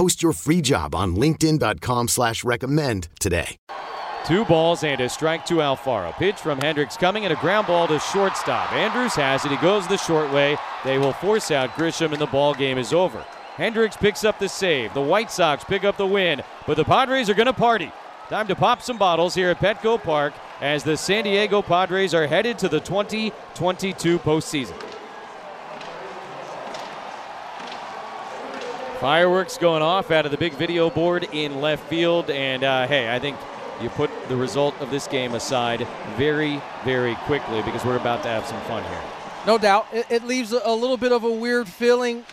Post your free job on LinkedIn.com slash recommend today. Two balls and a strike to Alfaro. Pitch from Hendriks coming and a ground ball to shortstop. Andrus has it. He goes the short way. They will force out Grisham and the ball game is over. Hendriks picks up the save. The White Sox pick up the win, but the Padres are going to party. Time to pop some bottles here at Petco Park as the San Diego Padres are headed to the 2022 postseason. Fireworks going off out of the big video board in left field. And uh, hey, I think you put the result of this game aside very, very quickly because we're about to have some fun here. No doubt. It, it leaves a, little bit of a weird feeling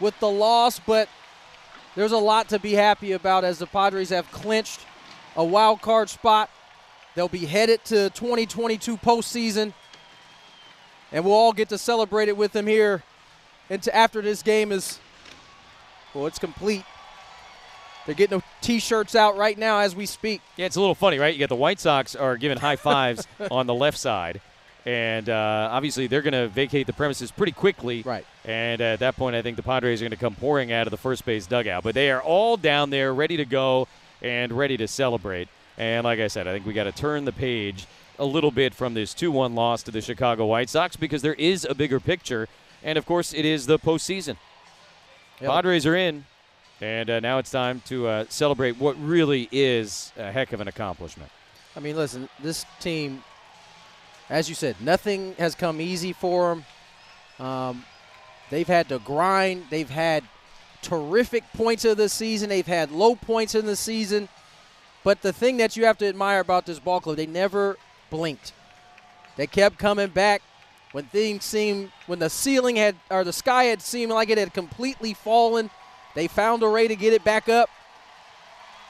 with the loss, but there's a lot to be happy about as the Padres have clinched a wild card spot. They'll be headed to 2022 postseason, and we'll all get to celebrate it with them here into after this game is well, it's complete. They're getting the T-shirts out right now as we speak. Yeah, it's a little funny, right? You got the White Sox are giving high fives on the left side, and uh, obviously they're going to vacate the premises pretty quickly. Right. And at that point, I think the Padres are going to come pouring out of the first base dugout. But they are all down there, ready to go and ready to celebrate. And like I said, I think we got to turn the page a little bit from this 2-1 loss to the Chicago White Sox because there is a bigger picture, and of course, it is the postseason. Yep. Padres are in, and uh, now it's time to uh, celebrate what really is a heck of an accomplishment. I mean, listen, this team, as you said, nothing has come easy for them. Um, they've had to grind. They've had terrific points of the season. They've had low points in the season. But the thing that you have to admire about this ball club, they never blinked. They kept coming back when things seemed, when the ceiling had, or the sky had seemed like it had completely fallen. They found a way to get it back up.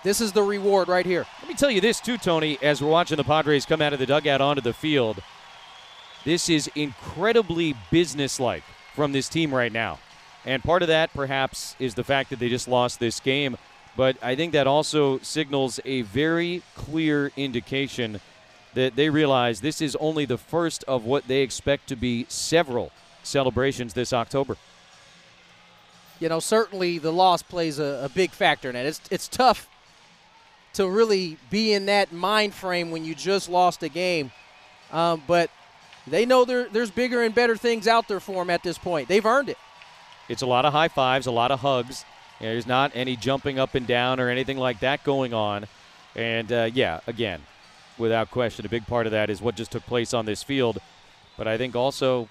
This is the reward right here. Let me tell you this, too, Tony, as we're watching the Padres come out of the dugout onto the field. This is incredibly businesslike from this team right now. And part of that, perhaps, is the fact that they just lost this game. But I think that also signals a very clear indication that they realize this is only the first of what they expect to be several celebrations this October. You know, certainly the loss plays a, a big factor in that. It's, it's tough to really be in that mind frame when you just lost a game. Um, but they know there, there's bigger and better things out there for them at this point. They've earned it. It's a lot of high fives, a lot of hugs. You know, there's not any jumping up and down or anything like that going on. And uh, yeah, again, without question, a big part of that is what just took place on this field. But I think also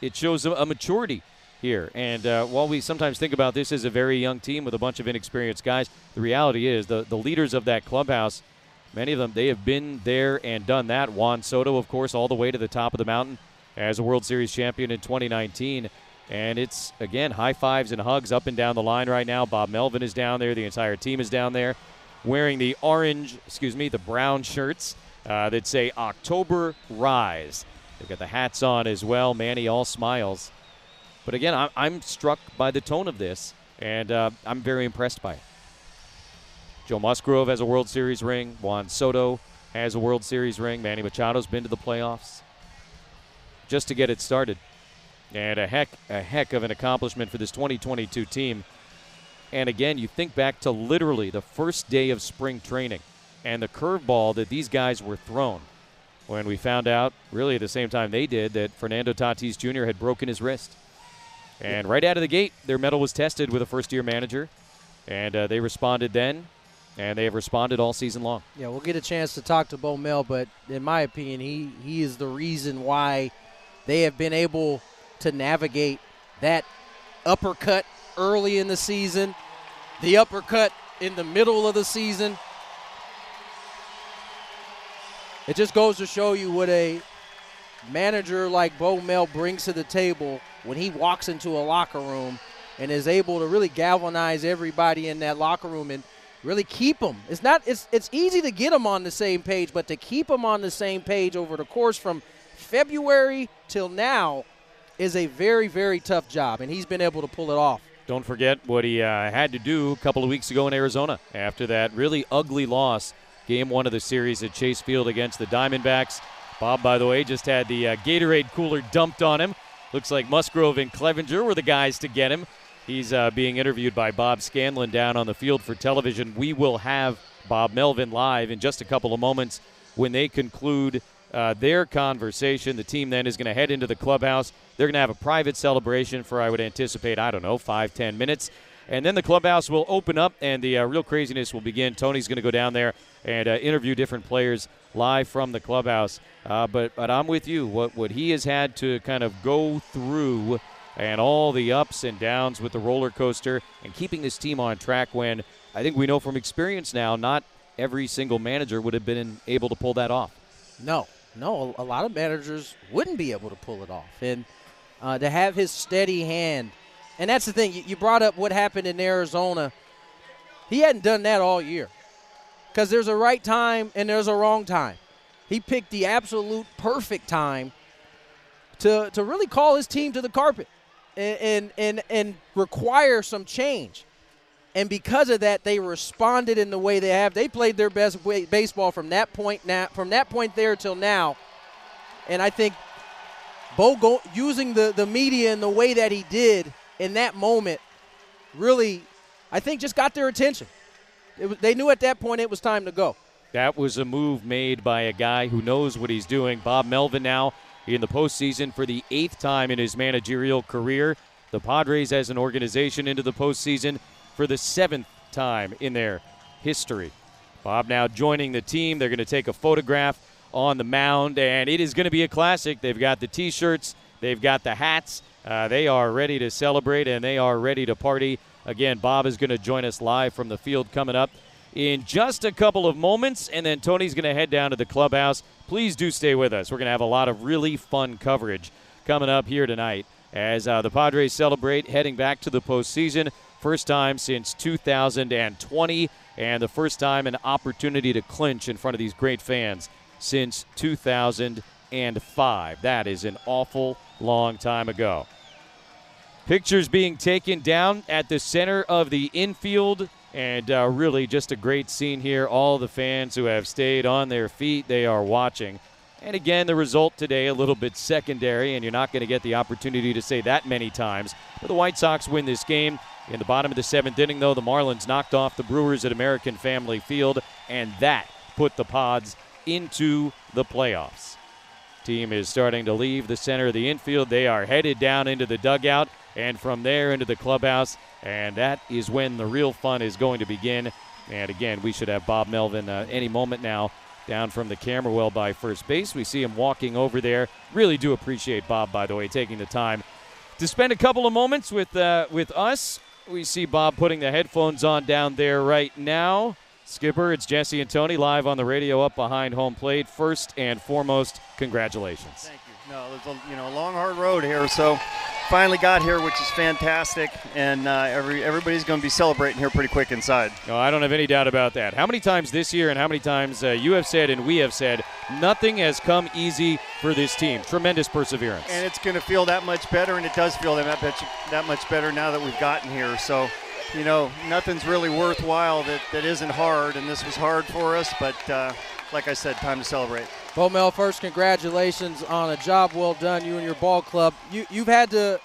it shows a, maturity here. And uh, while we sometimes think about this as a very young team with a bunch of inexperienced guys, the reality is the, the leaders of that clubhouse, many of them, they have been there and done that. Juan Soto, of course, all the way to the top of the mountain as a World Series champion in 2019. And it's, again, high fives and hugs up and down the line right now. Bob Melvin is down there. The entire team is down there wearing the orange, excuse me, the brown shirts uh, that say October Rise. They've got the hats on as well. Manny all smiles. But again, I'm, I'm struck by the tone of this, and uh, I'm very impressed by it. Joe Musgrove has a World Series ring. Juan Soto has a World Series ring. Manny Machado's been to the playoffs. Just to get it started. And a heck, a heck of an accomplishment for this 2022 team. And again, you think back to literally the first day of spring training and the curveball that these guys were thrown when we found out, really at the same time they did, that Fernando Tatis Jr. had broken his wrist. And right out of the gate, their mettle was tested with a first year manager. And uh, they responded then. and they have responded all season long. Yeah, we'll get a chance to talk to Bo Mel, but in my opinion, he he is the reason why they have been able to navigate that uppercut early in the season, the uppercut in the middle of the season. It just goes to show you what a manager like Bo Mel brings to the table when he walks into a locker room and is able to really galvanize everybody in that locker room and really keep them. It's not it's it's easy to get them on the same page, but to keep them on the same page over the course from February till now is a very very tough job and he's been able to pull it off. Don't forget what he uh, had to do a couple of weeks ago in Arizona after that really ugly loss, game one of the series at Chase Field against the Diamondbacks. Bob, by the way, just had the uh, Gatorade cooler dumped on him. Looks like Musgrove and Clevinger were the guys to get him. He's uh, being interviewed by Bob Scanlan down on the field for television. We will have Bob Melvin live in just a couple of moments when they conclude uh, their conversation. The team then is going to head into the clubhouse. They're going to have a private celebration for, I would anticipate, I don't know, five, ten minutes. And then the clubhouse will open up and the uh, real craziness will begin. Tony's going to go down there and uh, interview different players live from the clubhouse. Uh, but, but I'm with you. What, what he has had to kind of go through and all the ups and downs with the roller coaster and keeping this team on track when I think we know from experience now, not every single manager would have been able to pull that off. No, no, a lot of managers wouldn't be able to pull it off. And uh, to have his steady hand, and that's the thing, you brought up what happened in Arizona. He hadn't done that all year because there's a right time and there's a wrong time. He picked the absolute perfect time to, to really call his team to the carpet and, and, and, and require some change. And because of that, they responded in the way they have. They played their best baseball from that point now, from that point there till now. And I think Bo go, using the, the media in the way that he did in that moment really, I think, just got their attention. They knew at that point it was time to go. That was a move made by a guy who knows what he's doing. Bob Melvin now in the postseason for the eighth time in his managerial career. The Padres, as an organization, into the postseason for the seventh time in their history. Bob now joining the team. They're going to take a photograph on the mound, and it is going to be a classic. They've got the t shirts, they've got the hats. Uh, they are ready to celebrate and they are ready to party. Again, Bob is going to join us live from the field coming up in just a couple of moments, and then Tony's going to head down to the clubhouse. Please do stay with us. We're going to have a lot of really fun coverage coming up here tonight as uh, the Padres celebrate heading back to the postseason. First time since 2020, and the first time an opportunity to clinch in front of these great fans since 2005. That is an awful long time ago. Pictures being taken down at the center of the infield and uh, really, just a great scene here. All the fans who have stayed on their feet, they are watching. And again, the result today a little bit secondary, and you're not going to get the opportunity to say that many times. But the White Sox win this game. In the bottom of the seventh inning, though, the Marlins knocked off the Brewers at American Family Field, and that put the Pods into the playoffs. Team is starting to leave the center of the infield. They are headed down into the dugout and from there into the clubhouse. And that is when the real fun is going to begin. And again, we should have Bob Melvin uh, any moment now down from the camera well by first base. We see him walking over there. Really do appreciate Bob, by the way, taking the time to spend a couple of moments with uh, with us. We see Bob putting the headphones on down there right now. Skipper, it's Jesse and Tony live on the radio up behind home plate. First and foremost, congratulations. Thank you. No, it's a you know long hard road here, so finally got here, which is fantastic, and uh, every everybody's going to be celebrating here pretty quick inside. No, I don't have any doubt about that. How many times this year, and how many times uh, you have said and we have said, nothing has come easy for this team. Tremendous perseverance, and it's going to feel that much better, and it does feel that much that much better now that we've gotten here. So. You know, nothing's really worthwhile that, that isn't hard, and this was hard for us, but uh, like I said, time to celebrate. Bo Mel, first, congratulations on a job well done, you and your ball club. You, you've had to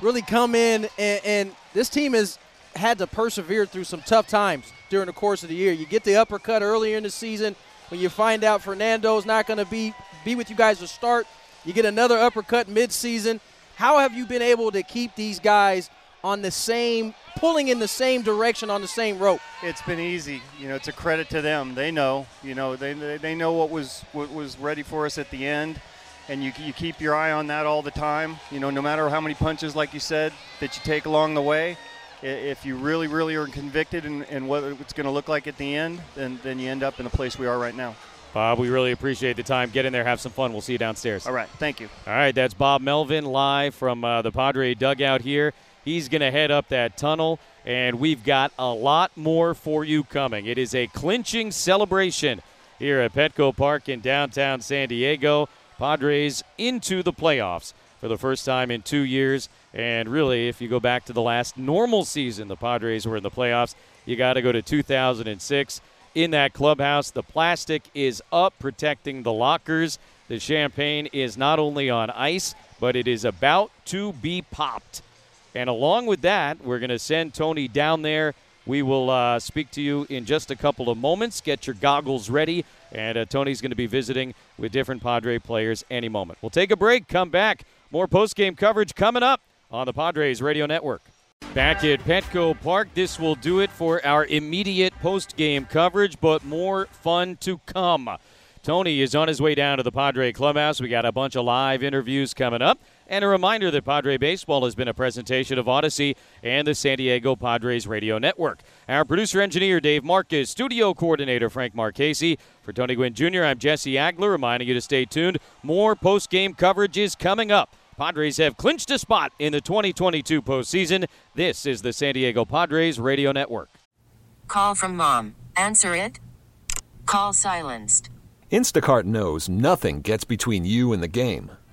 really come in, and, and this team has had to persevere through some tough times during the course of the year. You get the uppercut earlier in the season when you find out Fernando's not going to be, be with you guys to start. You get another uppercut midseason. How have you been able to keep these guys on the same, pulling in the same direction on the same rope. It's been easy. You know, it's a credit to them. They know. You know, they, they, they know what was what was ready for us at the end, and you you keep your eye on that all the time. You know, no matter how many punches, like you said, that you take along the way. If you really, really are convicted in, in what it's going to look like at the end, then, then you end up in the place we are right now. Bob, we really appreciate the time. Get in there, have some fun. We'll see you downstairs. All right, thank you. All right, that's Bob Melvin live from uh, the Padre dugout here. He's going to head up that tunnel, and we've got a lot more for you coming. It is a clinching celebration here at Petco Park in downtown San Diego. Padres into the playoffs for the first time in two years. And really, if you go back to the last normal season, the Padres were in the playoffs, you got to go to 2006 in that clubhouse. The plastic is up, protecting the lockers. The champagne is not only on ice, but it is about to be popped. And along with that, we're going to send Tony down there. We will uh, speak to you in just a couple of moments. Get your goggles ready. And uh, Tony's going to be visiting with different Padre players any moment. We'll take a break, come back. More post-game coverage coming up on the Padres Radio Network. Back at Petco Park, this will do it for our immediate post-game coverage, but more fun to come. Tony is on his way down to the Padre Clubhouse. We got a bunch of live interviews coming up. And a reminder that Padre Baseball has been a presentation of Odyssey and the San Diego Padres Radio Network. Our producer engineer, Dave Marcus, studio coordinator, Frank Marchese. For Tony Gwynn Jr., I'm Jesse Agler, reminding you to stay tuned. More post game coverage is coming up. Padres have clinched a spot in the 2022 postseason. This is the San Diego Padres Radio Network. Call from mom. Answer it. Call silenced. Instacart knows nothing gets between you and the game.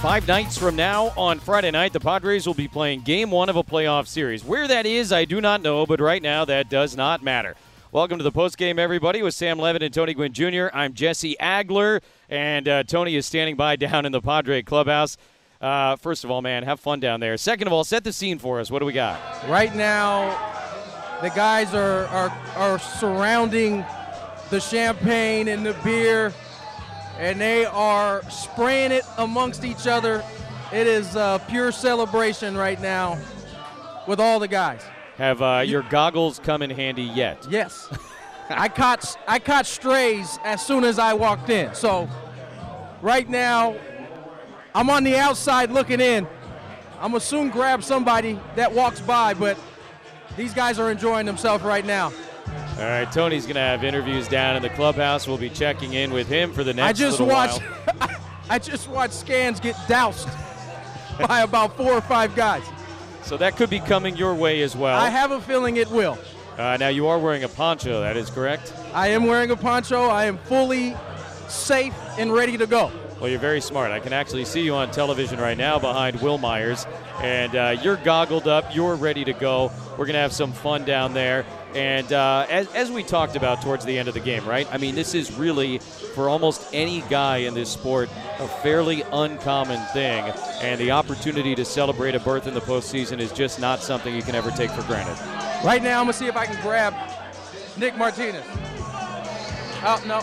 Five nights from now on Friday night, the Padres will be playing game one of a playoff series. Where that is, I do not know, but right now that does not matter. Welcome to the postgame, everybody, with Sam Levin and Tony Gwynn Jr. I'm Jesse Agler, and uh, Tony is standing by down in the Padre clubhouse. Uh, first of all, man, have fun down there. Second of all, set the scene for us. What do we got? Right now, the guys are, are, are surrounding the champagne and the beer, and they are spraying it amongst each other. It is uh, pure celebration right now with all the guys. Have uh, your goggles come in handy yet? Yes. I caught I caught strays as soon as I walked in. So right now I'm on the outside looking in. I'm gonna soon grab somebody that walks by, but these guys are enjoying themselves right now. All right, Tony's going to have interviews down in the clubhouse. We'll be checking in with him for the next I just watched. I just watched scans get doused by about four or five guys. So that could be coming your way as well. I have a feeling it will. Uh, now you are wearing a poncho. That is correct. I am wearing a poncho. I am fully safe and ready to go. Well, you're very smart. I can actually see you on television right now behind Wil Myers, and uh, you're goggled up. You're ready to go. We're going to have some fun down there. And uh, as, as we talked about towards the end of the game, right? I mean, this is really, for almost any guy in this sport, a fairly uncommon thing. And the opportunity to celebrate a berth in the postseason is just not something you can ever take for granted. Right now, I'm gonna see if I can grab Nick Martinez. Oh no,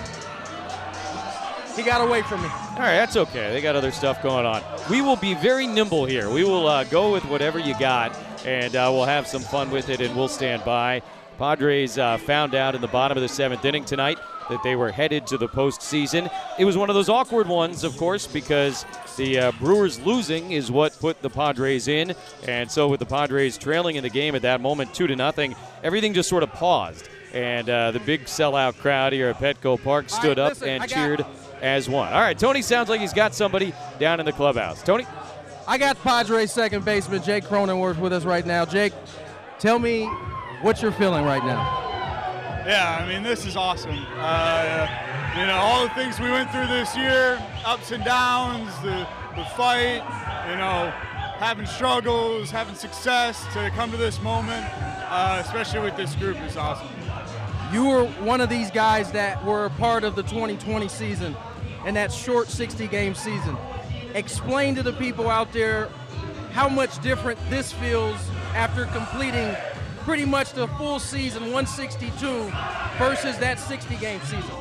he got away from me. All right, that's okay. They got other stuff going on. We will be very nimble here. We will uh, go with whatever you got, and uh, we'll have some fun with it, and we'll stand by. Padres uh, found out in the bottom of the seventh inning tonight that they were headed to the postseason. It was one of those awkward ones, of course, because the uh, Brewers losing is what put the Padres in, and so with the Padres trailing in the game at that moment, two to nothing, everything just sort of paused, and uh, the big sellout crowd here at Petco Park stood right, up and cheered as one. All right, Tony sounds like he's got somebody down in the clubhouse. Tony. I got Padres second baseman Jake Cronenworth with us right now. Jake, tell me what you're feeling right now. Yeah, I mean, this is awesome. Uh, you know, all the things we went through this year, ups and downs, the, the fight, you know, having struggles, having success to come to this moment, uh, especially with this group, is awesome. You were one of these guys that were a part of the 2020 season and that short 60 game season. Explain to the people out there how much different this feels after completing pretty much the full season 162 versus that 60 game season.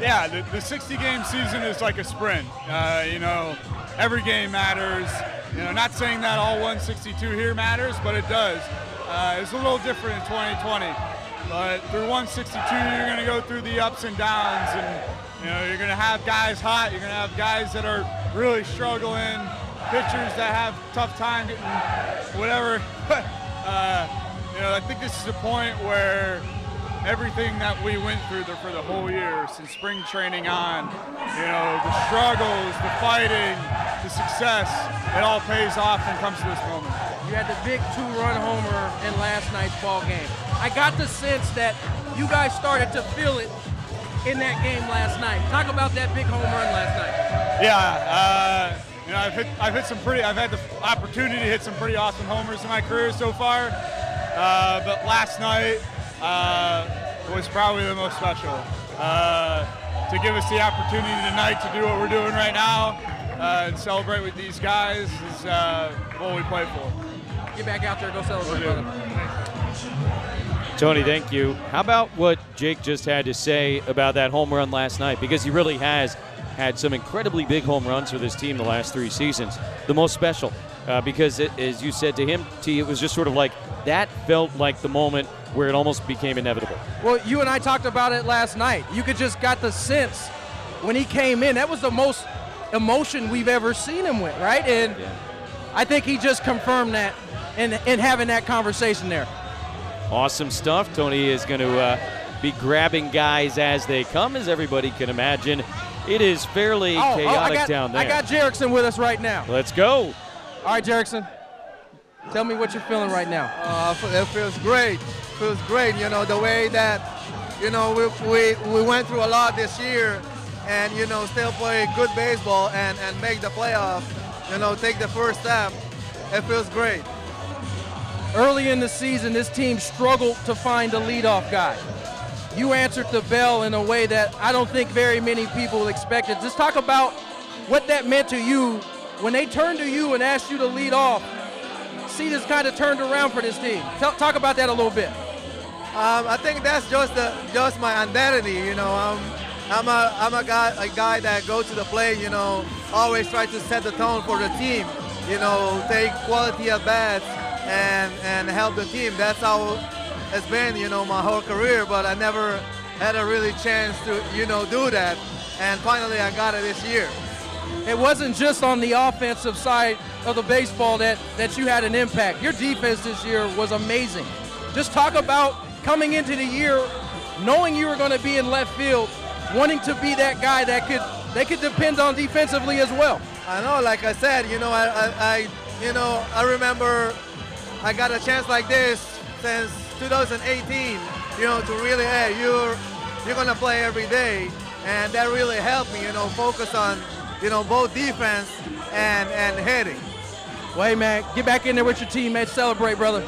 Yeah, the, the 60 game season is like a sprint. Uh, you know, every game matters. You know, not saying that all 162 here matters, but it does. Uh, it's a little different in 2020. But through 162, you're going to go through the ups and downs, and you know, you're going to have guys hot. You're going to have guys that are really struggling, pitchers that have tough time getting whatever. uh, you know, I think this is a point where everything that we went through for the whole year, since spring training on, you know, the struggles, the fighting, the success, it all pays off and comes to this moment. You had the big two-run homer in last night's ball game. I got the sense that you guys started to feel it in that game last night. Talk about that big home run last night. Yeah, uh, you know, I've hit, I've hit some pretty, I've had the opportunity to hit some pretty awesome homers in my career so far. Uh, but last night uh, was probably the most special. Uh, to give us the opportunity tonight to do what we're doing right now uh, and celebrate with these guys is uh, what we play for. Get back out there, go celebrate, brother. Tony, thank you. How about what Jake just had to say about that home run last night? Because he really has had some incredibly big home runs for this team the last three seasons. The most special, uh, because it, as you said to him, T, it was just sort of like that felt like the moment where it almost became inevitable. Well, you and I talked about it last night. You could just got the sense when he came in. That was the most emotion we've ever seen him with, right? And I think he just confirmed that in, in having that conversation there. Awesome stuff. Tony is going to uh, be grabbing guys as they come, as everybody can imagine. It is fairly Oh, oh, chaotic got, down there. I got Jurickson with us right now. Let's go. All right, Jurickson. Tell me what you're feeling right now. Uh, it feels great. Feels great. You know the way that, you know, we, we, we went through a lot this year, and you know still play good baseball and and make the playoff. You know, take the first step. It feels great. Early in the season, this team struggled to find a leadoff guy. You answered the bell in a way that I don't think very many people expected. Just talk about what that meant to you when they turned to you and asked you to lead off. See this kind of turned around for this team. Tell, talk about that a little bit. Um, I think that's just the just my identity. You know, um, I'm a I'm a guy a guy that goes to the plate. You know, always try to set the tone for the team. You know, take quality at bats and and help the team. That's how it's been. You know, my whole career. But I never had a really chance to you know do that. And finally, I got it this year. it wasn't just on the offensive side of the baseball that, that you had an impact. Your defense this year was amazing. Just talk about coming into the year knowing you were going to be in left field, wanting to be that guy that could they could depend on defensively as well. I know, like I said, you know, I, I, I you know, I remember I got a chance like this since 2018, you know, to really, hey, you're you're gonna play every day, and that really helped me, you know, focus on, you know, both defense and and hitting. Well, hey, man, get back in there with your teammates, celebrate, brother.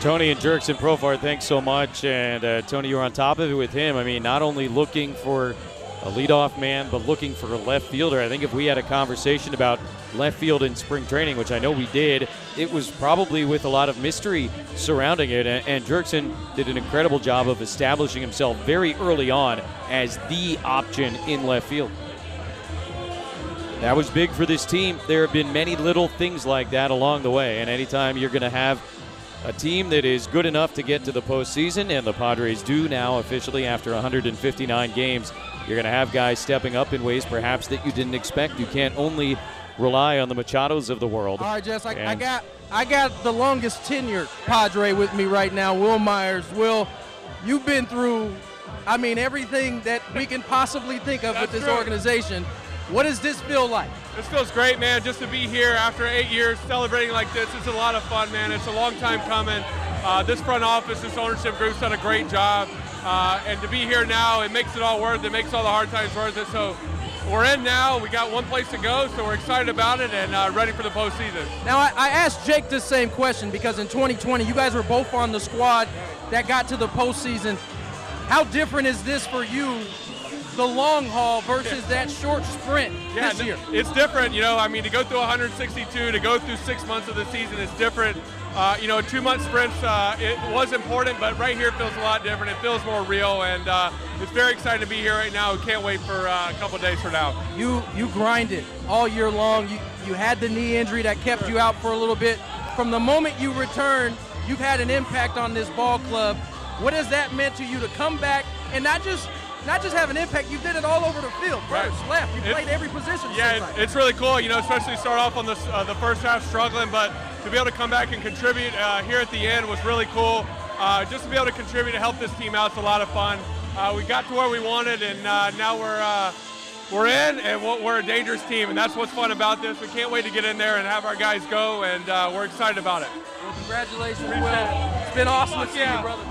Tony and Jurickson Profar, thanks so much. And uh, Tony, you were on top of it with him. I mean, not only looking for a leadoff man, but looking for a left fielder. I think if we had a conversation about left field in spring training, which I know we did, it was probably with a lot of mystery surrounding it. And, and Jurickson did an incredible job of establishing himself very early on as the option in left field. That was big for this team. There have been many little things like that along the way. And anytime you're going to have a team that is good enough to get to the postseason, and the Padres do now officially after 159 games. You're going to have guys stepping up in ways perhaps that you didn't expect. You can't only rely on the Machados of the world. All right, Jess, I, I got I got the longest tenured Padre with me right now, Wil Myers. Wil, you've been through, I mean, everything that we can possibly think of with this true. organization. What does this feel like? This feels great, man. Just to be here after eight years celebrating like this, it's a lot of fun, man. It's a long time coming. Uh, this front office, this ownership group's done a great job. Uh, and to be here now, it makes it all worth it, makes all the hard times worth it. So we're in now. We got one place to go, so we're excited about it and uh, ready for the postseason. Now, I, I asked Jake this same question because in 2020, you guys were both on the squad that got to the postseason. How different is this for you, the long haul versus that short sprint Yeah, this year? it's different. You know, I mean, to go through 162, to go through six months of the season is different. Uh, you know, two month sprints, uh, it was important, but right here it feels a lot different. It feels more real, and uh, it's very exciting to be here right now. Can't wait for uh, a couple days from now. You you grinded all year long. You you had the knee injury that kept you out for a little bit. From the moment you returned, you've had an impact on this ball club. What has that meant to you to come back and not just not just have an impact? You did it all over the field, first, left. You It's- played every position. Yeah, seems it- like. it's really cool. You know, especially start off on the uh, the first half struggling, but to be able to come back and contribute uh, here at the end was really cool. Uh, just to be able to contribute to help this team out, it's a lot of fun. Uh, we got to where we wanted, and uh, now we're uh, we're in, and we're we're a dangerous team, and that's what's fun about this. We can't wait to get in there and have our guys go, and uh, we're excited about it. Well, congratulations, Wil. It's been awesome to see yeah. you, brother.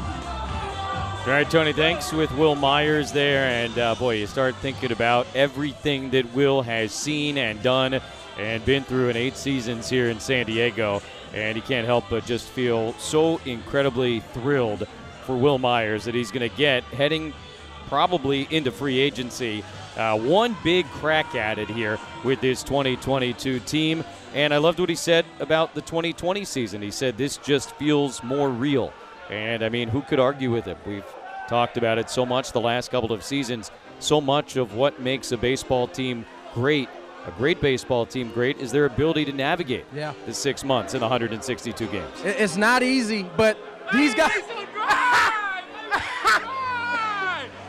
All right, Tony, thanks with Wil Myers there. And uh, boy, you start thinking about everything that Wil has seen and done and been through in eight seasons here in San Diego. And he can't help but just feel so incredibly thrilled for Wil Myers that he's going to get heading probably into free agency. Uh, one big crack at it here with this 2022 team. And I loved what he said about the 2020 season. He said this just feels more real. And I mean, who could argue with him? We've talked about it so much the last couple of seasons. So much of what makes a baseball team great, a great baseball team great, is their ability to navigate Yeah. the six months in 162 games. It's not easy, but these guys.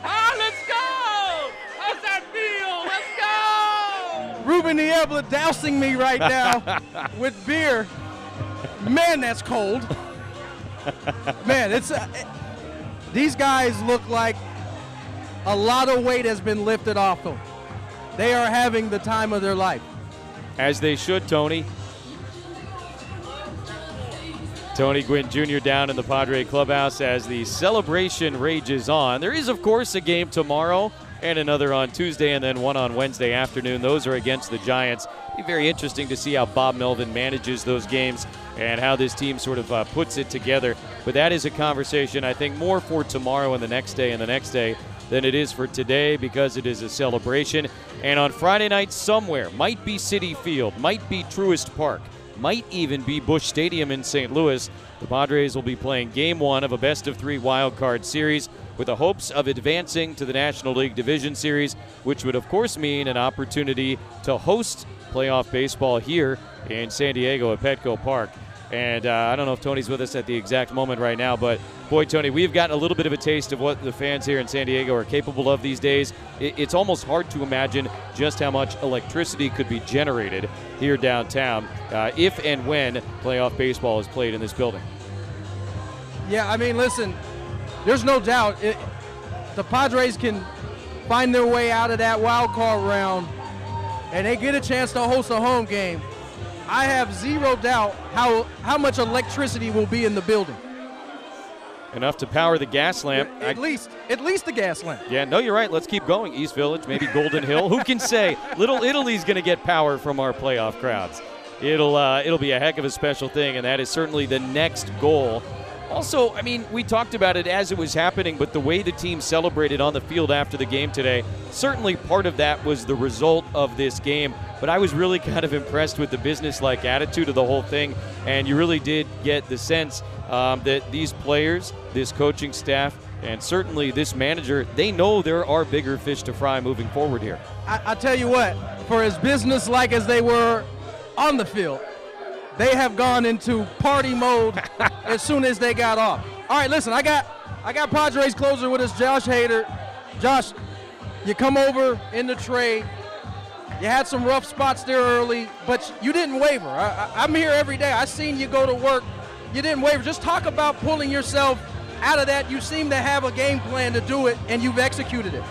Ah, let's go! How's that feel? Let's go! Ruben Niebla dousing me right now with beer. Man, that's cold. Man, it's uh, it- these guys look like a lot of weight has been lifted off them. They are having the time of their life. As they should, Tony. Tony Gwynn Jr. down in the Padre clubhouse as the celebration rages on. There is, of course, a game tomorrow and another on Tuesday and then one on Wednesday afternoon. Those are against the Giants. Be very interesting to see how Bob Melvin manages those games and how this team sort of uh, puts it together. But that is a conversation, I think, more for tomorrow and the next day and the next day than it is for today because it is a celebration. And on Friday night, somewhere, might be Citi Field, might be Truist Park, might even be Busch Stadium in St. Louis. The Padres will be playing game one of a best of three wild card series with the hopes of advancing to the National League Division Series, which would, of course, mean an opportunity to host playoff baseball here in San Diego at Petco Park. And uh, I don't know if Tony's with us at the exact moment right now, but Boy, Tony, we've gotten a little bit of a taste of what the fans here in San Diego are capable of these days. It's almost hard to imagine just how much electricity could be generated here downtown uh, if and when playoff baseball is played in this building. Yeah, I mean, listen, there's no doubt it, the Padres can find their way out of that wild card round and they get a chance to host a home game. I have zero doubt how, how much electricity will be in the building. Enough to power the Gaslamp. At I, least, at least the Gaslamp. Yeah, no, you're right. Let's keep going. East Village, maybe Golden Hill. Who can say? Little Italy's going to get power from our playoff crowds. It'll uh, it'll be a heck of a special thing, and that is certainly the next goal also, I mean, we talked about it as it was happening, but the way the team celebrated on the field after the game today, certainly part of that was the result of this game. But I was really kind of impressed with the business like attitude of the whole thing, and you really did get the sense um, that these players, this coaching staff, and certainly this manager, they know there are bigger fish to fry moving forward here. I, I tell you what, for as business like as they were on the field, they have gone into party mode as soon as they got off. All right, listen, I got I got Padres closer with us, Josh Hader. Josh, you come over in the trade. You had some rough spots there early, but you didn't waver. I, am here every day. I seen you go to work. You didn't waver. Just talk about pulling yourself out of that. You seem to have a game plan to do it, and you've executed it.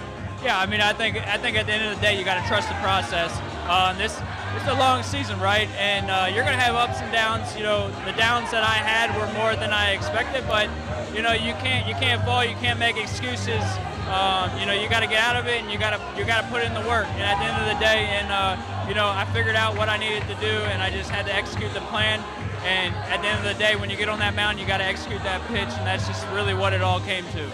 Yeah, I mean, I think I think at the end of the day, you got to trust the process. Uh, this it's a long season, right? And uh, you're going to have ups and downs. You know, the downs that I had were more than I expected, but you know, you can't you can't fall, you can't make excuses. Um, you know, you got to get out of it, and you got to you got to put in the work. And at the end of the day, and uh, you know, I figured out what I needed to do, and I just had to execute the plan. And at the end of the day, when you get on that mound, you got to execute that pitch, and that's just really what it all came to.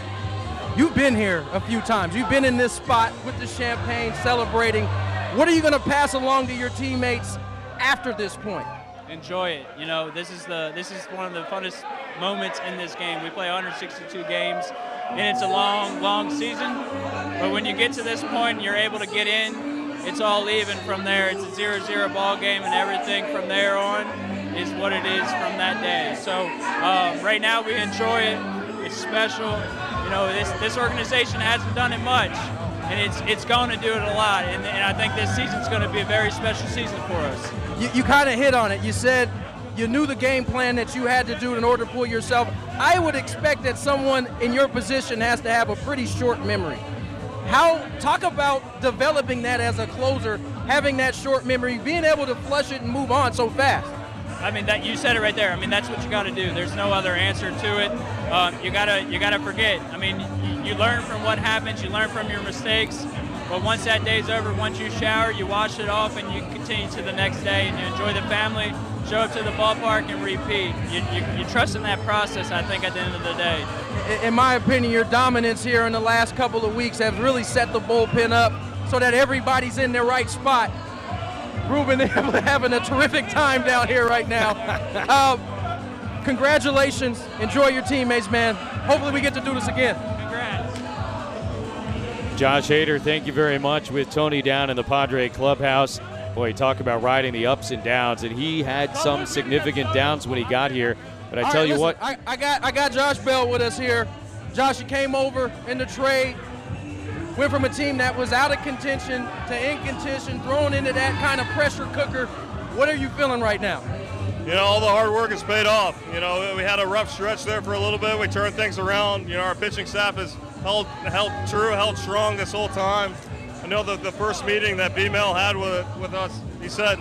You've been here a few times. You've been in this spot with the champagne, celebrating what are you going to pass along to your teammates after this point? Enjoy it. You know, this is the this is one of the funnest moments in this game. We play 162 games, and it's a long, long season. But when you get to this point, and you're able to get in. It's all even from there. It's a 0-0 ball game, and everything from there on is what it is from that day. So um, right now we enjoy it. It's special. You know, this this organization hasn't done it much and it's it's going to do it a lot. And, and I think this season's going to be a very special season for us. You, you kind of hit on it. You said you knew the game plan that you had to do in order to pull yourself. I would expect that someone in your position has to have a pretty short memory. How talk about developing that as a closer, having that short memory, being able to flush it and move on so fast. I mean that you said it right there. I mean that's what you got to do. There's no other answer to it. Um, you gotta you gotta forget. I mean you, learn from what happens. You learn from your mistakes. But once that day's over, once you shower, you wash it off, and you continue to the next day, and you enjoy the family, show up to the ballpark, and repeat. You, you, you trust in that process. I think at the end of the day. In my opinion, your dominance here in the last couple of weeks has really set the bullpen up so that everybody's in their right spot Ruben having a terrific time down here right now. Uh, congratulations. Enjoy your teammates, man. Hopefully we get to do this again. Congrats. Josh Hader, thank you very much with Tony down in the Padre clubhouse. Boy, talk about riding the ups and downs, and he had some significant downs when he got here. But I All tell right, you listen, what, I, I, got I got Josh Bell with us here. Josh, you came over in the trade went from a team that was out of contention to in contention, thrown into that kind of pressure cooker. What are you feeling right now? You know, all the hard work has paid off. You know, we had a rough stretch there for a little bit. We turned things around. You know, our pitching staff has held held true, held strong this whole time. I know that the first meeting that B-Mail had with with us, he said,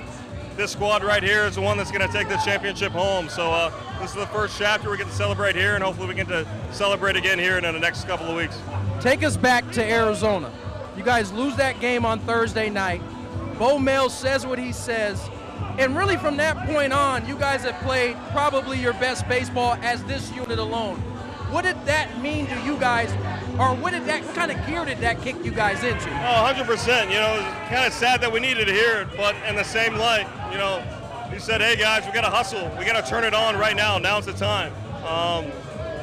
this squad right here is the one that's going to take the championship home. So uh, this is the first chapter we get to celebrate here, and hopefully we get to celebrate again here in the next couple of weeks. Take us back to Arizona. You guys lose that game on Thursday night. Bo Mel says what he says. And really, from that point on, you guys have played probably your best baseball as this unit alone. What did that mean to you guys, or what did that what kind of gear did that kick you guys into? Oh, 100%. You know, it's kind of sad that we needed to hear it, but in the same light, you know, he said, "Hey guys, we got to hustle. We got to turn it on right now. Now's the time," um,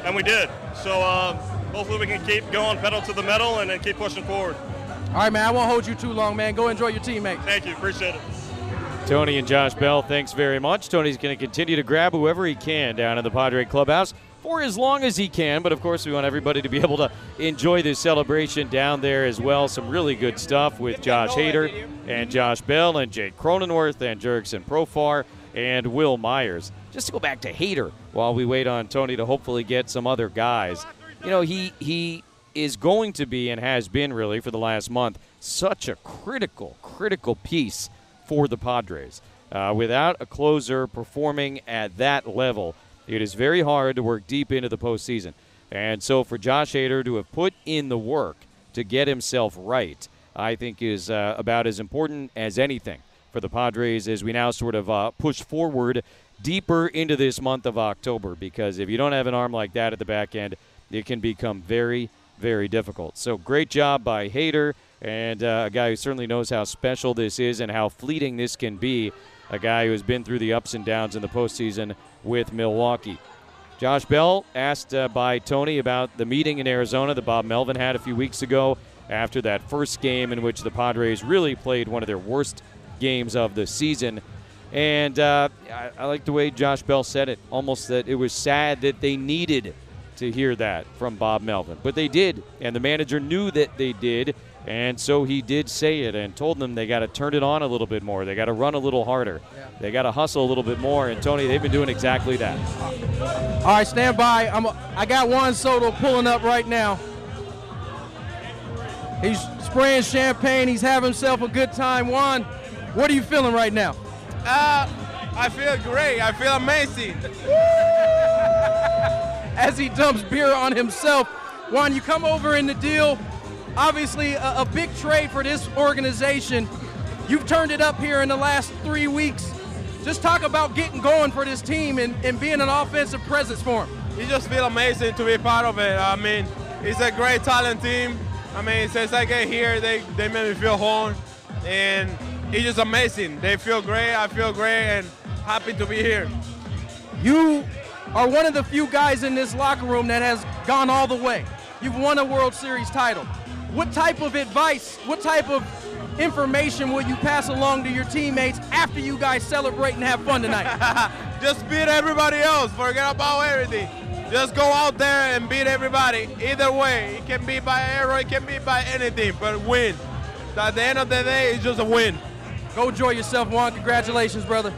and we did. So uh, hopefully, we can keep going, pedal to the metal, and then keep pushing forward. All right, man. I won't hold you too long, man. Go enjoy your teammates. Thank you. Appreciate it. Tony and Josh Bell, thanks very much. Tony's going to continue to grab whoever he can down in the Padre clubhouse. For as long as he can. But of course, we want everybody to be able to enjoy this celebration down there as well. Some really good stuff with Josh Hader and Josh Bell and Jake Cronenworth and Jurickson Profar and Wil Myers. Just to go back to Hader while we wait on Tony to hopefully get some other guys. You know, he he is going to be and has been really for the last month such a critical, critical piece for the Padres. Uh, without a closer performing at that level, it is very hard to work deep into the postseason. And so for Josh Hader to have put in the work to get himself right, I think is uh, about as important as anything for the Padres as we now sort of uh, push forward deeper into this month of October. Because if you don't have an arm like that at the back end, it can become very, very difficult. So great job by Hader and uh, a guy who certainly knows how special this is and how fleeting this can be. A guy who has been through the ups and downs in the postseason with Milwaukee. Josh Bell asked uh, by Tony about the meeting in Arizona that Bob Melvin had a few weeks ago after that first game in which the Padres really played one of their worst games of the season. And uh, I, I like the way Josh Bell said it, almost that it was sad that they needed to hear that from Bob Melvin. But they did, and the manager knew that they did, and so he did say it and told them they got to turn it on a little bit more. They got to run a little harder. Yeah. They got to hustle a little bit more. And Tony, they've been doing exactly that. All right, stand by. I'm a, I got Juan Soto pulling up right now. He's spraying champagne. He's having himself a good time. Juan, what are you feeling right now? Uh, I feel great. I feel amazing. As he dumps beer on himself. Juan, you come over in the deal obviously a, a big trade for this organization. You've turned it up here in the last three weeks. Just talk about getting going for this team and, and being an offensive presence for them. You just feel amazing to be part of it. I mean, it's a great talent team. I mean, since I get here, they, they made me feel home. And it's just amazing. They feel great. I feel great and happy to be here. You are one of the few guys in this locker room that has gone all the way. You've won a World Series title what type of advice, what type of information will you pass along to your teammates after you guys celebrate and have fun tonight? Just beat everybody else. Forget about everything. Just go out there and beat everybody. Either way, it can be by arrow, it can be by anything, but win. At the end of the day, it's just a win. Go enjoy yourself, Juan. Congratulations, brother.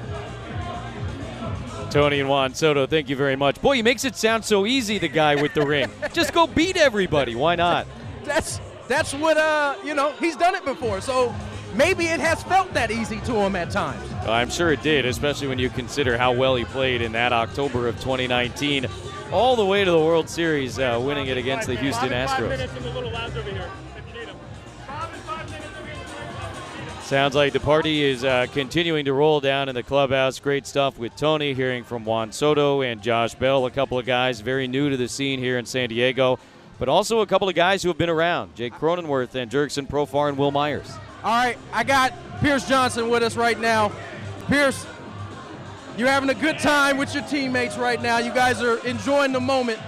Tony and Juan Soto, thank you very much. Boy, he makes it sound so easy, the guy with the ring. Just go beat everybody. Why not? That's that's what uh you know he's done it before. So maybe it has felt that easy to him at times. I'm sure it did, especially when you consider how well he played in that October of 2019, all the way to the World Series, uh, winning it against the Houston Astros. Sounds like the party is uh, continuing to roll down in the clubhouse. Great stuff with Tony, hearing from Juan Soto and Josh Bell, a couple of guys very new to the scene here in San Diego but also a couple of guys who have been around Jake Cronenworth and Jurickson Profar and Wil Myers. All right, I got Pierce Johnson with us right now. Pierce, you're having a good time with your teammates right now. You guys are enjoying the moment.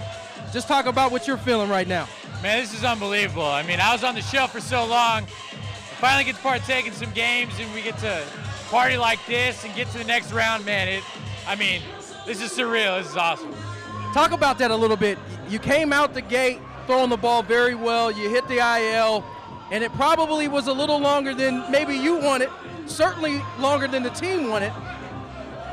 Just talk about what you're feeling right now. Man, this is unbelievable. I mean, I was on the shelf for so long. I finally get to partake in some games, and we get to party like this and get to the next round. Man, it. I mean, this is surreal. This is awesome. Talk about that a little bit. You came out the gate throwing the ball very well. You hit the IL, and it probably was a little longer than maybe you wanted, certainly longer than the team wanted.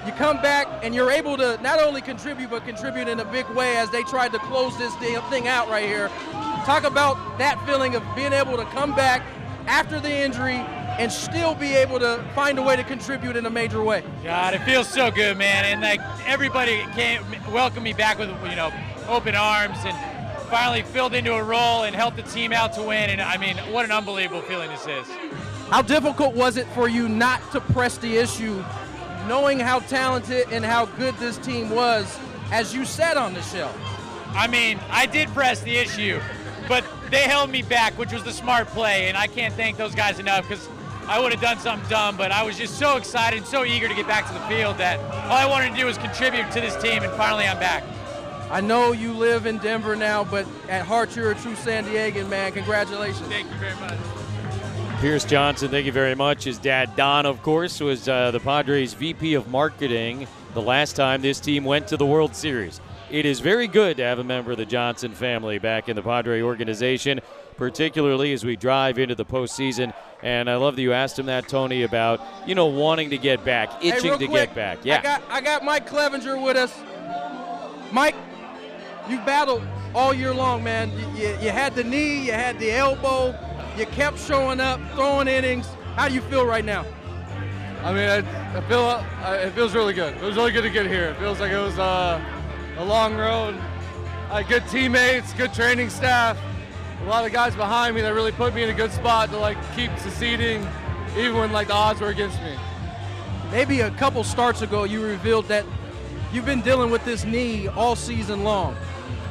You come back and you're able to not only contribute, but contribute in a big way as they tried to close this thing out right here. Talk about that feeling of being able to come back after the injury and still be able to find a way to contribute in a major way. God, it feels so good, man. And like everybody came welcome me back with you know open arms and finally filled into a role and helped the team out to win. And I mean, what an unbelievable feeling this is. How difficult was it for you not to press the issue, knowing how talented and how good this team was, as you said on the show? I mean, I did press the issue, but they held me back, which was the smart play, and I can't thank those guys enough because I would have done something dumb, but I was just so excited, so eager to get back to the field that all I wanted to do was contribute to this team, and finally I'm back. I know you live in Denver now, but at heart you're a true San Diegan man. Congratulations. Thank you very much. Pierce Johnson, thank you very much. His dad, Don, of course, was uh, the Padres VP of Marketing the last time this team went to the World Series. it is very good to have a member of the Johnson family back in the Padre organization, particularly as we drive into the postseason. And I love that you asked him that, Tony, about you know wanting to get back, itching real to quick, get back. Yeah. I got I got Mike Clevinger with us. Mike, you battled all year long, man. You, you, you had the knee, you had the elbow, you kept showing up, throwing innings. How do you feel right now? I mean, I, I feel uh, it feels really good. It was really good to get here. It feels like it was uh, a long road. I had good teammates, good training staff, a lot of guys behind me that really put me in a good spot to like keep succeeding, even when like the odds were against me. Maybe a couple starts ago, you revealed that you've been dealing with this knee all season long.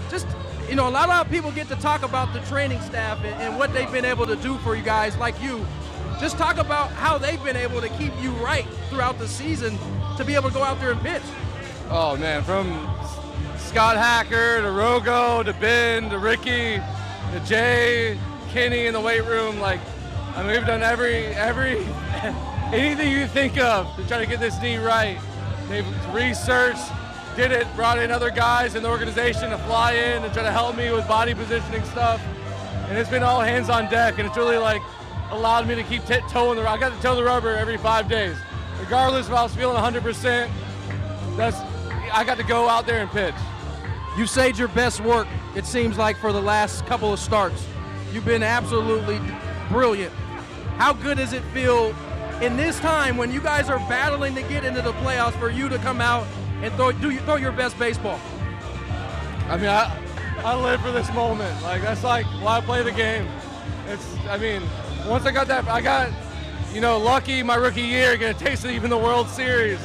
Just, you know, a lot of people get to talk about the training staff and, and what they've been able to do for you guys like you. Just talk about how they've been able to keep you right throughout the season to be able to go out there and pitch. Oh man, from Scott Hacker to Rogo to Ben to Ricky to Jay, Kenny in the weight room, like I mean we've done every every anything you think of to try to get this knee right. They've researched, did it, brought in other guys in the organization to fly in and try to help me with body positioning stuff. And it's been all hands on deck and it's really like allowed me to keep t- toeing the I got to toe the rubber every five days. Regardless if I was feeling 100%, that's I got to go out there and pitch. You've saved your best work, it seems like, for the last couple of starts. You've been absolutely brilliant. How good does it feel in this time when you guys are battling to get into the playoffs for you to come out and throw, do you, throw your best baseball? I mean, I, I live for this moment. Like that's like why I play the game. It's, I mean, once I got that, I got, you know, lucky my rookie year, get a taste of even the World Series.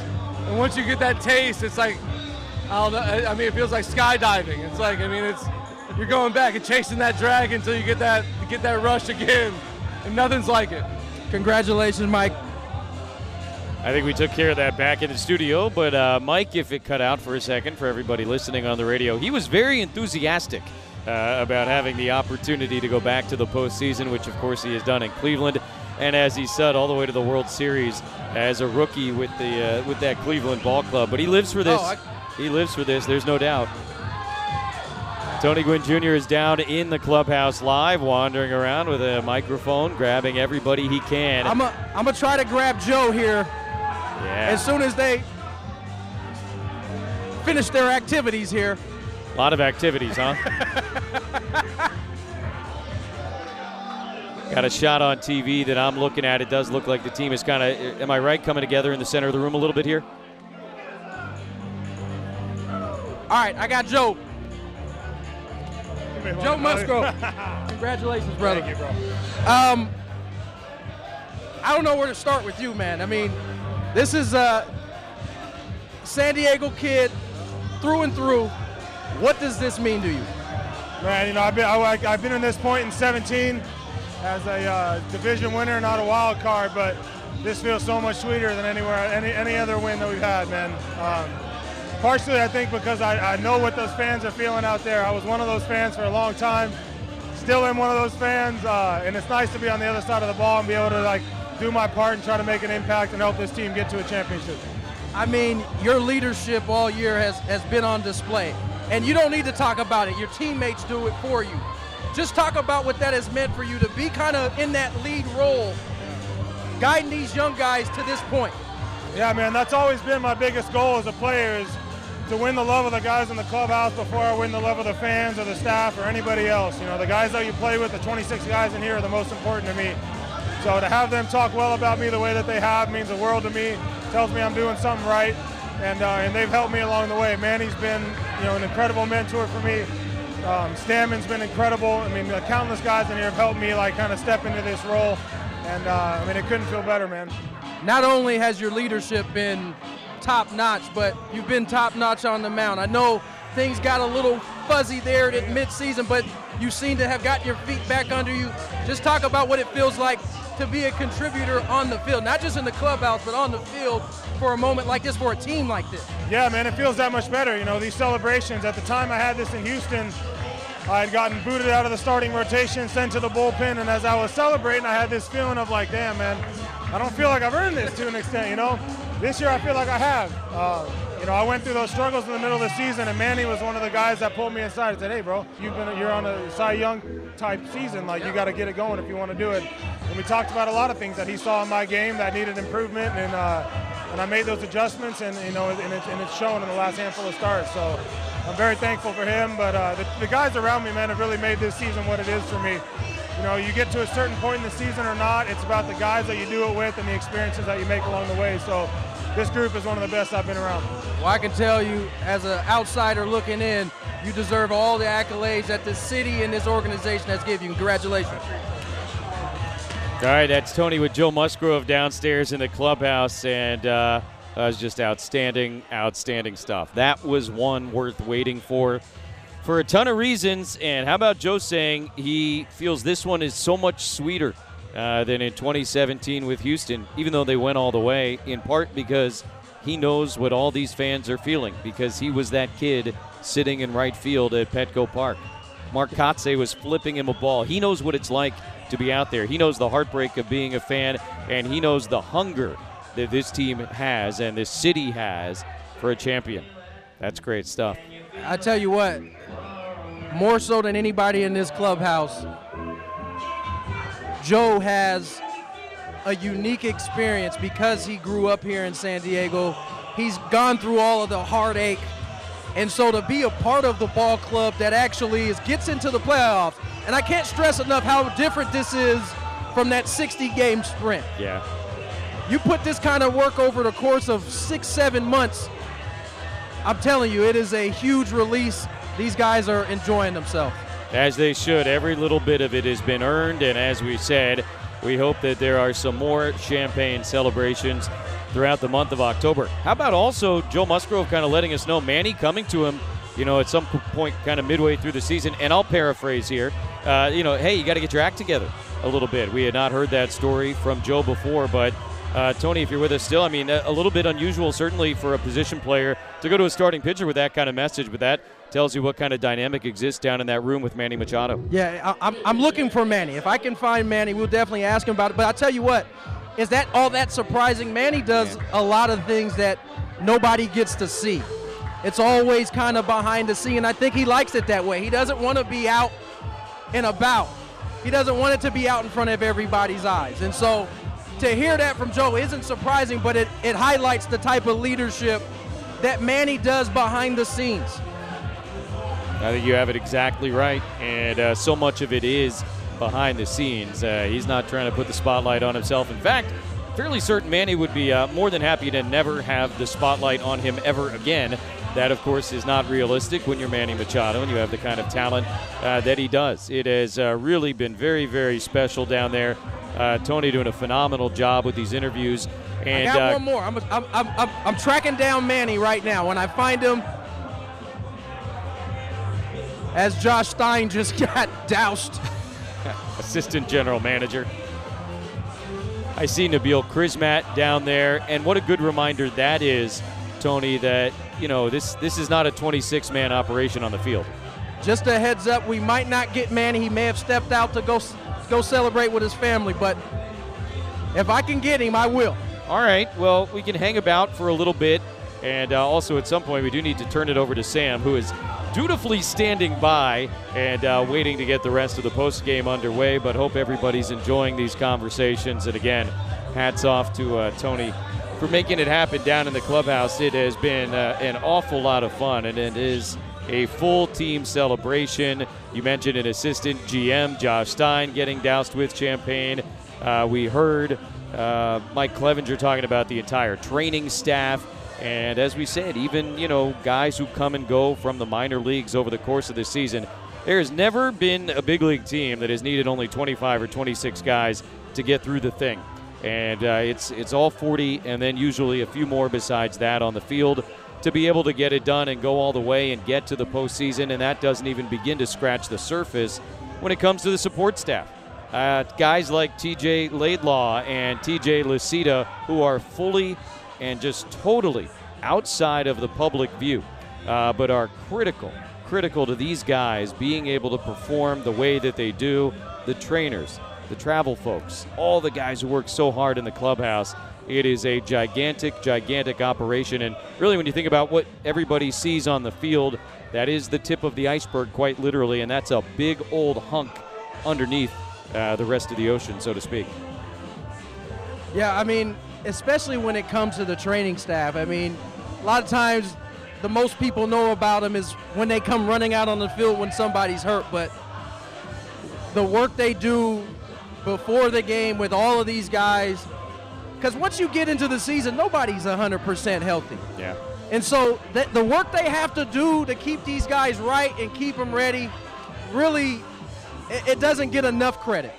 And once you get that taste, it's like, I don't know. I I mean, it feels like skydiving. It's like, I mean, it's you're going back and chasing that dragon until you get that get that rush again, and nothing's like it. Congratulations, Mike. I think we took care of that back in the studio. But uh, Mike, if it cut out for a second for everybody listening on the radio, he was very enthusiastic uh, about having the opportunity to go back to the postseason, which of course he has done in Cleveland. And as he said, all the way to the World Series as a rookie with the uh, with that Cleveland ball club. But he lives for this. Oh, he lives for this. There's no doubt. Tony Gwynn Jr. is down in the clubhouse live, wandering around with a microphone, grabbing everybody he can. I'm going to try to grab Joe here yeah. as soon as they finish their activities here. A lot of activities, huh? Got a shot on TV that I'm looking at. It does look like the team is kind of, am I right, coming together in the center of the room a little bit here? All right, I got Joe. Joe Musgrove. Congratulations, brother. Thank you, bro. Um, I don't know where to start with you, man. I mean, this is a San Diego kid through and through. What does this mean to you? Man, you know, I've been, I, have been in this point in 17 as a uh, division winner, not a wild card, but this feels so much sweeter than anywhere, any, any other win that we've had, man. Um, partially, I think, because I, I know what those fans are feeling out there. I was one of those fans for a long time, still am one of those fans, uh, and it's nice to be on the other side of the ball and be able to like do my part and try to make an impact and help this team get to a championship. I mean, your leadership all year has, has been on display. And you don't need to talk about it. Your teammates do it for you. Just talk about what that has meant for you to be kind of in that lead role, guiding these young guys to this point. Yeah, man, that's always been my biggest goal as a player is to win the love of the guys in the clubhouse before I win the love of the fans or the staff or anybody else. You know, the guys that you play with, the 26 guys in here are the most important to me. So to have them talk well about me the way that they have means the world to me. Tells me I'm doing something right, and uh, and they've helped me along the way. Manny's been you know an incredible mentor for me. Um, Stammen's been incredible. I mean, the countless guys in here have helped me like kind of step into this role, and uh, I mean it couldn't feel better, man. Not only has your leadership been top notch, but you've been top notch on the mound. I know things got a little fuzzy there at midseason, but you seem to have got your feet back under you. Just talk about what it feels like to be a contributor on the field, not just in the clubhouse, but on the field for a moment like this, for a team like this. Yeah, man, it feels that much better. You know, these celebrations. At the time I had this in Houston, I had gotten booted out of the starting rotation, sent to the bullpen, and as I was celebrating, I had this feeling of like, damn, man, I don't feel like I've earned this to an extent, you know? This year I feel like I have. Uh, you know, I went through those struggles in the middle of the season, and Manny was one of the guys that pulled me aside and said, "Hey, bro, you've been you're on a Cy Young type season. Like you got to get it going if you want to do it." And we talked about a lot of things that he saw in my game that needed improvement, and uh, and I made those adjustments, and you know, and it's, and it's shown in the last handful of starts. So I'm very thankful for him. But uh, the, the guys around me, man, have really made this season what it is for me. You know, you get to a certain point in the season or not, it's about the guys that you do it with and the experiences that you make along the way. So this group is one of the best I've been around. Well, I can tell you, as an outsider looking in, you deserve all the accolades that this city and this organization has given you. Congratulations. All right, that's Tony with Joe Musgrove downstairs in the clubhouse, and uh, that was just outstanding, outstanding stuff. That was one worth waiting for for a ton of reasons. And how about Joe saying he feels this one is so much sweeter uh, than in 2017 with Houston, even though they went all the way, in part because he knows what all these fans are feeling because he was that kid sitting in right field at Petco Park. Mark Kotsay was flipping him a ball. He knows what it's like to be out there. He knows the heartbreak of being a fan, and he knows the hunger that this team has and this city has for a champion. That's great stuff. I tell you what, more so than anybody in this clubhouse, Joe has a unique experience because he grew up here in San Diego. He's gone through all of the heartache. And so to be a part of the ball club that actually is gets into the playoffs, and I can't stress enough how different this is from that 60 game sprint. Yeah. You put this kind of work over the course of six, seven months, I'm telling you, it is a huge release. These guys are enjoying themselves. As they should. Every little bit of it has been earned, and as we said, we hope that there are some more champagne celebrations throughout the month of October. How about also Joe Musgrove kind of letting us know Manny coming to him, you know, at some point kind of midway through the season, and I'll paraphrase here, uh, you know, hey, you got to get your act together a little bit. We had not heard that story from Joe before, but uh, Tony, if you're with us still, I mean, a, a little bit unusual certainly for a position player to go to a starting pitcher with that kind of message, but that tells you what kind of dynamic exists down in that room with Manny Machado. Yeah, I, I'm, I'm looking for Manny. If I can find Manny, we'll definitely ask him about it. But I'll tell you what, is that all that surprising? Manny does a lot of things that nobody gets to see. It's always kind of behind the scene. And I think he likes it that way. He doesn't want to be out and about. He doesn't want it to be out in front of everybody's eyes. And so to hear that from Joe isn't surprising, but it, it highlights the type of leadership that Manny does behind the scenes. I think you have it exactly right, and uh, so much of it is behind the scenes. Uh, he's not trying to put the spotlight on himself. In fact, fairly certain Manny would be uh, more than happy to never have the spotlight on him ever again. That, of course, is not realistic when you're Manny Machado and you have the kind of talent uh, that he does. It has uh, really been very, very special down there. Uh, Tony doing a phenomenal job with these interviews. And I got one more. I'm, I'm, I'm, I'm, I'm tracking down Manny right now. When I find him, as Josh Stein just got doused. assistant general manager. I see Nabil Crismatt down there, and what a good reminder that is, Tony. That you know this this is not a 26 man operation on the field. Just a heads up, we might not get Manny. He may have stepped out to go go celebrate with his family, but if I can get him, I will. All right. Well, we can hang about for a little bit, and uh, also at some point we do need to turn it over to Sam, who is dutifully standing by and uh, waiting to get the rest of the post game underway. But hope everybody's enjoying these conversations. And again, hats off to uh, Tony for making it happen down in the clubhouse. It has been uh, an awful lot of fun, and it is a full team celebration. You mentioned an assistant GM, Josh Stein, getting doused with champagne. Uh, we heard uh, Mike Clevinger talking about the entire training staff. And as we said, even, you know, guys who come and go from the minor leagues over the course of the season, there has never been a big league team that has needed only 25 or 26 guys to get through the thing. And uh, it's it's all 40 and then usually a few more besides that on the field to be able to get it done and go all the way and get to the postseason. And that doesn't even begin to scratch the surface when it comes to the support staff. Uh, guys like TJ Laidlaw and TJ Lucida, who are fully and just totally outside of the public view, uh, but are critical, critical to these guys being able to perform the way that they do. The trainers, the travel folks, all the guys who work so hard in the clubhouse. It is a gigantic, gigantic operation. And really, when you think about what everybody sees on the field, that is the tip of the iceberg, quite literally. And that's a big old hunk underneath uh, the rest of the ocean, so to speak. Yeah, I mean, especially when it comes to the training staff. I mean, a lot of times the most people know about them is when they come running out on the field when somebody's hurt, but the work they do before the game with all of these guys, because once you get into the season, nobody's 100% healthy. Yeah. And so the, the work they have to do to keep these guys right and keep them ready, really, it, it doesn't get enough credit.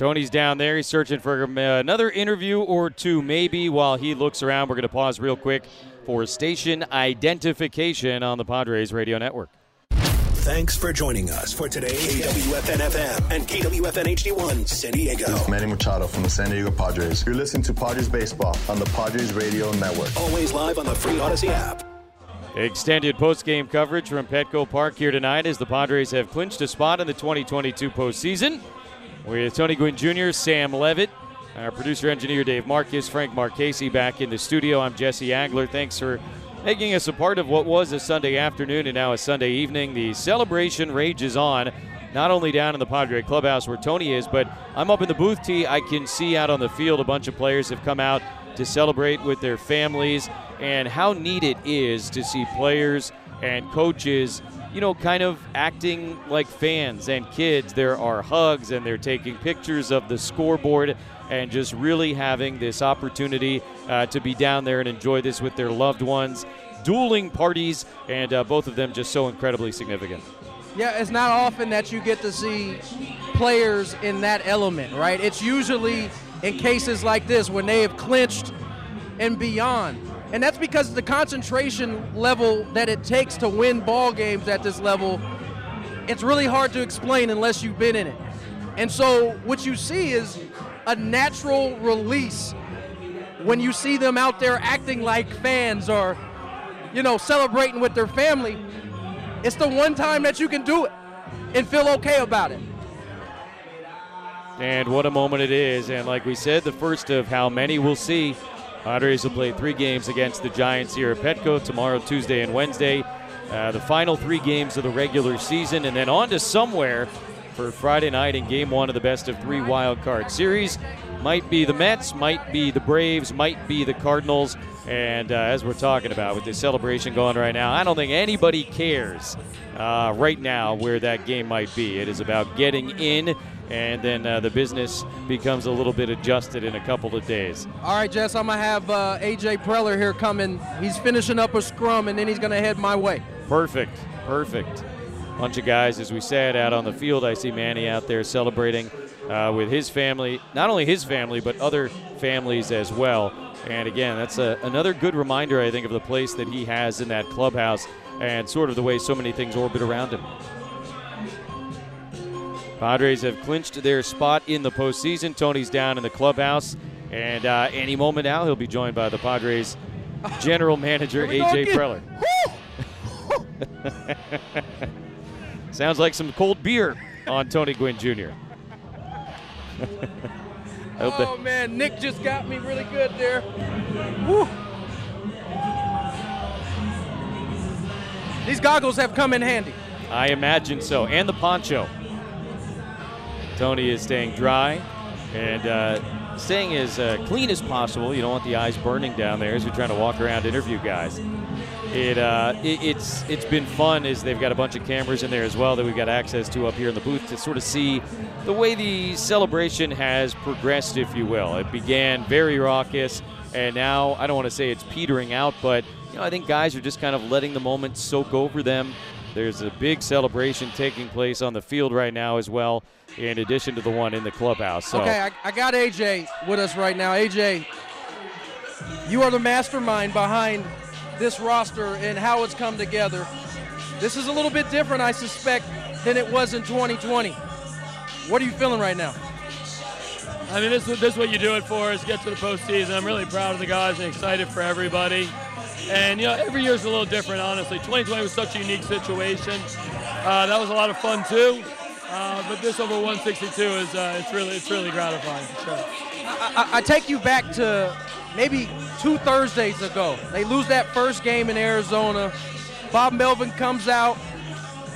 Tony's down there. He's searching for uh, another interview or two, maybe, while he looks around. We're going to pause real quick for station identification on the Padres Radio Network. Thanks for joining us for today's KWFN FM and KWFN HD1 San Diego. Manny Machado from the San Diego Padres. You're listening to Padres Baseball on the Padres Radio Network. Always live on the free Audacy app. Extended post-game coverage from Petco Park here tonight as the Padres have clinched a spot in the 2022 postseason with Tony Gwynn Jr., Sam Levitt, our producer engineer Dave Marcus, Frank Marchese back in the studio. I'm Jesse Agler. Thanks for making us a part of what was a Sunday afternoon and now a Sunday evening. The celebration rages on, not only down in the Padre clubhouse where Tony is, but I'm up in the booth tee. I can see out on the field a bunch of players have come out to celebrate with their families, and how neat it is to see players and coaches you know, kind of acting like fans and kids. There are hugs and they're taking pictures of the scoreboard and just really having this opportunity uh, to be down there and enjoy this with their loved ones. Dueling parties, and uh, both of them just so incredibly significant. Yeah, it's not often that you get to see players in that element, right? It's usually in cases like this when they have clinched and beyond. And that's because the concentration level that it takes to win ball games at this level, it's really hard to explain unless you've been in it. And so what you see is a natural release when you see them out there acting like fans or you know celebrating with their family. It's the one time that you can do it and feel okay about it. And what a moment it is. And like we said, the first of how many we'll see Padres will play three games against the Giants here at Petco tomorrow, Tuesday, and Wednesday. Uh, the final three games of the regular season, and then on to somewhere for Friday night in game one of the best of three wild card series. Might be the Mets, might be the Braves, might be the Cardinals. And uh, as we're talking about with this celebration going right now, I don't think anybody cares uh, right now where that game might be. It is about getting in and then uh, the business becomes a little bit adjusted in a couple of days. All right, Jess, I'm going to have uh, AJ Preller here coming. He's finishing up a scrum, and then he's going to head my way. Perfect, perfect. Bunch of guys, as we said, out on the field. I see Manny out there celebrating uh, with his family, not only his family, but other families as well. And again, that's a, another good reminder, I think, of the place that he has in that clubhouse and sort of the way so many things orbit around him. Padres have clinched their spot in the postseason. Tony's down in the clubhouse, and uh, any moment now he'll be joined by the Padres general manager AJ Preller. Sounds like some cold beer on Tony Gwynn Jr. oh man, Nick just got me really good there. Woo. These goggles have come in handy. I imagine so, and the poncho. Tony is staying dry and uh, staying as uh, clean as possible. You don't want the eyes burning down there as you're trying to walk around interview guys. It, uh, it, it's it's been fun as they've got a bunch of cameras in there as well that we've got access to up here in the booth to sort of see the way the celebration has progressed, if you will. It began very raucous, and now I don't want to say it's petering out, but you know I think guys are just kind of letting the moment soak over them. There's a big celebration taking place on the field right now as well in addition to the one in the clubhouse. So. Okay, I, I got AJ with us right now. AJ, you are the mastermind behind this roster and how it's come together. This is a little bit different, I suspect, than it was in 2020. What are you feeling right now? I mean, this, this is what you do it for, is get to the postseason. I'm really proud of the guys and excited for everybody. And, you know, every year is a little different, honestly. 2020 was such a unique situation. Uh, that was a lot of fun, too. Uh, but this over 162 is uh, it's really it's really gratifying sure. I, I, I take you back to maybe two Thursdays ago. They lose that first game in Arizona. Bob Melvin comes out,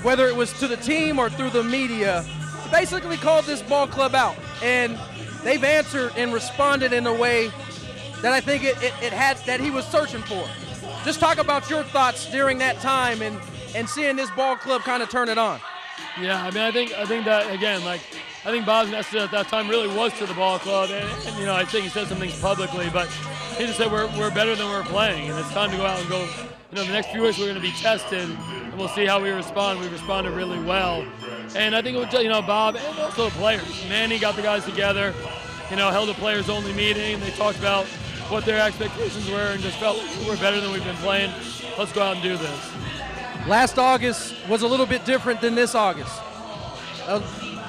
whether it was to the team or through the media, basically called this ball club out. And they've answered and responded in a way that I think it, it, it had that he was searching for. Just talk about your thoughts during that time and, and seeing this ball club kind of turn it on. Yeah, I mean, I think I think that again, like I think Bob's message at that time really was to the ball club, and, and, you know I think he said some things publicly, but he just said we're, we're better than we're playing, and it's time to go out and go. You know, the next few weeks we're going to be tested, and we'll see how we respond. We responded really well, and I think it was you know Bob and also the players. Manny got the guys together, you know, held a players only meeting. They talked about what their expectations were, and just felt we're better than we've been playing. Let's go out and do this. Last August was a little bit different than this August. Uh,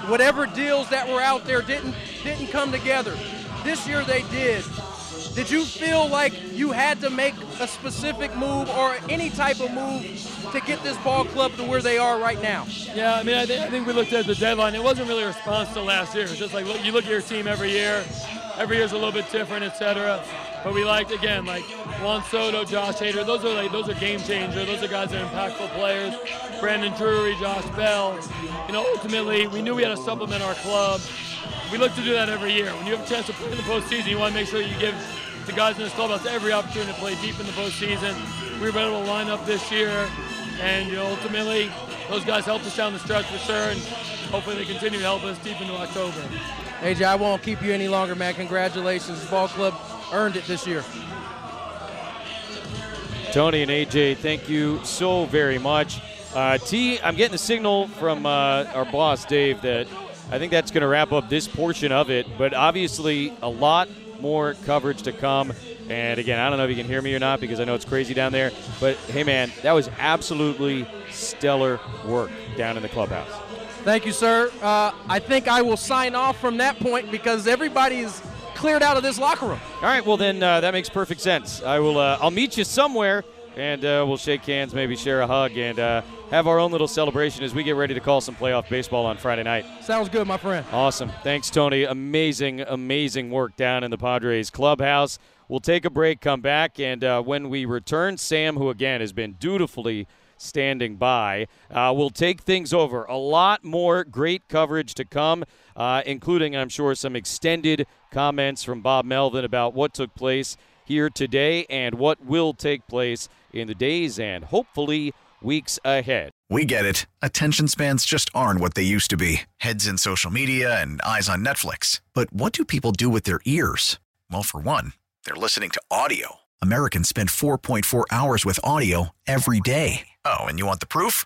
whatever deals that were out there didn't didn't come together. This year they did. Did you feel like you had to make a specific move or any type of move to get this ball club to where they are right now? Yeah, I mean, I, th- I think we looked at the deadline. It wasn't really a response to last year. It's just like look, you look at your team every year. Every year's a little bit different, etc. But we liked again, like Juan Soto, Josh Hader. Those are like those are game changers. Those are guys that are impactful players. Brandon Drury, Josh Bell. You know, ultimately, we knew we had to supplement our club. We look to do that every year. When you have a chance to play in the postseason, you want to make sure you give the guys in this clubhouse every opportunity to play deep in the postseason. We were able to line up this year, and you know, ultimately, those guys helped us down the stretch for sure, and hopefully they continue to help us deep into October. AJ, I won't keep you any longer, man. Congratulations. Ball club earned it this year. Tony and AJ, thank you so very much. Uh, T, I'm getting a signal from uh, our boss, Dave, that I think that's going to wrap up this portion of it. But obviously, a lot more coverage to come. And again, I don't know if you can hear me or not because I know it's crazy down there. But hey, man, that was absolutely stellar work down in the clubhouse. Thank you, sir. Uh, I think I will sign off from that point because everybody's cleared out of this locker room. All right, well then uh, that makes perfect sense. I will. Uh, I'll meet you somewhere, and uh, we'll shake hands, maybe share a hug, and uh, have our own little celebration as we get ready to call some playoff baseball on Friday night. Sounds good, my friend. Awesome. Thanks, Tony. Amazing, amazing work down in the Padres clubhouse. We'll take a break, come back, and uh, when we return, Sam, who again has been dutifully standing by. Uh, we'll take things over. A lot more great coverage to come, uh, including, I'm sure, some extended comments from Bob Melvin about what took place here today and what will take place in the days and hopefully weeks ahead. We get it. Attention spans just aren't what they used to be heads in social media and eyes on Netflix. But what do people do with their ears? Well, for one, they're listening to audio. Americans spend 4.4 hours with audio every day. Oh, and you want the proof?